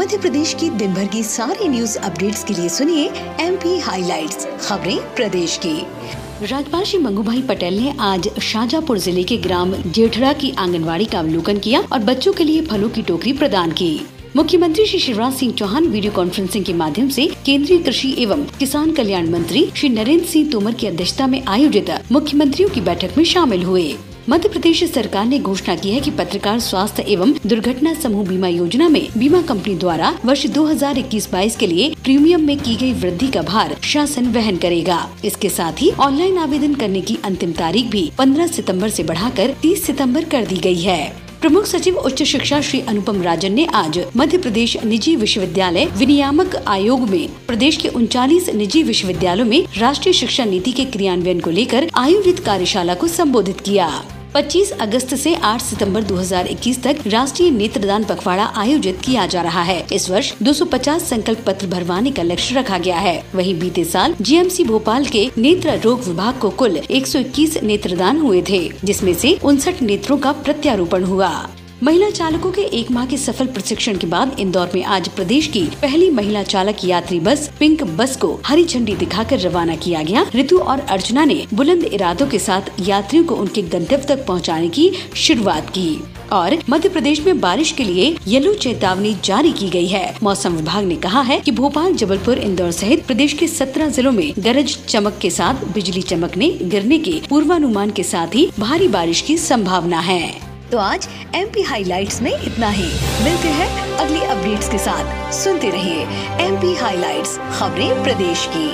मध्य प्रदेश की दिन भर की सारी न्यूज़ अपडेट्स के लिए सुनिए एमपी हाइलाइट्स खबरें प्रदेश की। राज्यपाल श्री मंगू भाई पटेल ने आज शाजापुर ज़िले के ग्राम जेठड़ा की आंगनवाड़ी का अवलोकन किया और बच्चों के लिए फलों की टोकरी प्रदान की। मुख्यमंत्री श्री शिवराज सिंह चौहान वीडियो कॉन्फ्रेंसिंग के माध्यम से केंद्रीय कृषि एवं किसान कल्याण मंत्री श्री नरेंद्र सिंह तोमर की अध्यक्षता में आयोजित मुख्यमंत्रियों की बैठक में शामिल हुए। मध्य प्रदेश सरकार ने घोषणा की है कि पत्रकार स्वास्थ्य एवं दुर्घटना समूह बीमा योजना में बीमा कंपनी द्वारा वर्ष 2021-22 के लिए प्रीमियम में की गई वृद्धि का भार शासन वहन करेगा। इसके साथ ही ऑनलाइन आवेदन करने की अंतिम तारीख भी 15 सितंबर से बढ़ाकर 30 सितंबर कर दी गई है। प्रमुख सचिव उच्च शिक्षा श्री अनुपम राजन ने आज मध्य प्रदेश निजी विश्वविद्यालय विनियामक आयोग में प्रदेश के उनचालीस निजी विश्वविद्यालयों में राष्ट्रीय शिक्षा नीति के क्रियान्वयन को लेकर आयोजित कार्यशाला को संबोधित किया। 25 अगस्त से 8 सितंबर 2021 तक राष्ट्रीय नेत्रदान पखवाड़ा आयोजित किया जा रहा है। इस वर्ष 250 संकल्प पत्र भरवाने का लक्ष्य रखा गया है। वहीं बीते साल जीएमसी भोपाल के नेत्र रोग विभाग को कुल 121 नेत्रदान हुए थे, जिसमें से उनसठ नेत्रों का प्रत्यारोपण हुआ। महिला चालकों के एक माह के सफल प्रशिक्षण के बाद इंदौर में आज प्रदेश की पहली महिला चालक यात्री बस पिंक बस को हरी झंडी दिखाकर रवाना किया गया। ऋतु और अर्चना ने बुलंद इरादों के साथ यात्रियों को उनके गंतव्य तक पहुँचाने की शुरुआत की। और मध्य प्रदेश में बारिश के लिए येलो चेतावनी जारी की गई है। मौसम विभाग ने कहा है कि भोपाल, जबलपुर, इंदौर सहित प्रदेश के 17 जिलों में गरज चमक के साथ बिजली चमकने, गिरने के पूर्वानुमान के साथ ही भारी बारिश की संभावना है। तो आज एम पी हाईलाइट में इतना ही। मिलते हैं अगली अपडेट्स के साथ। सुनते रहिए एम पी हाईलाइट खबरें प्रदेश की।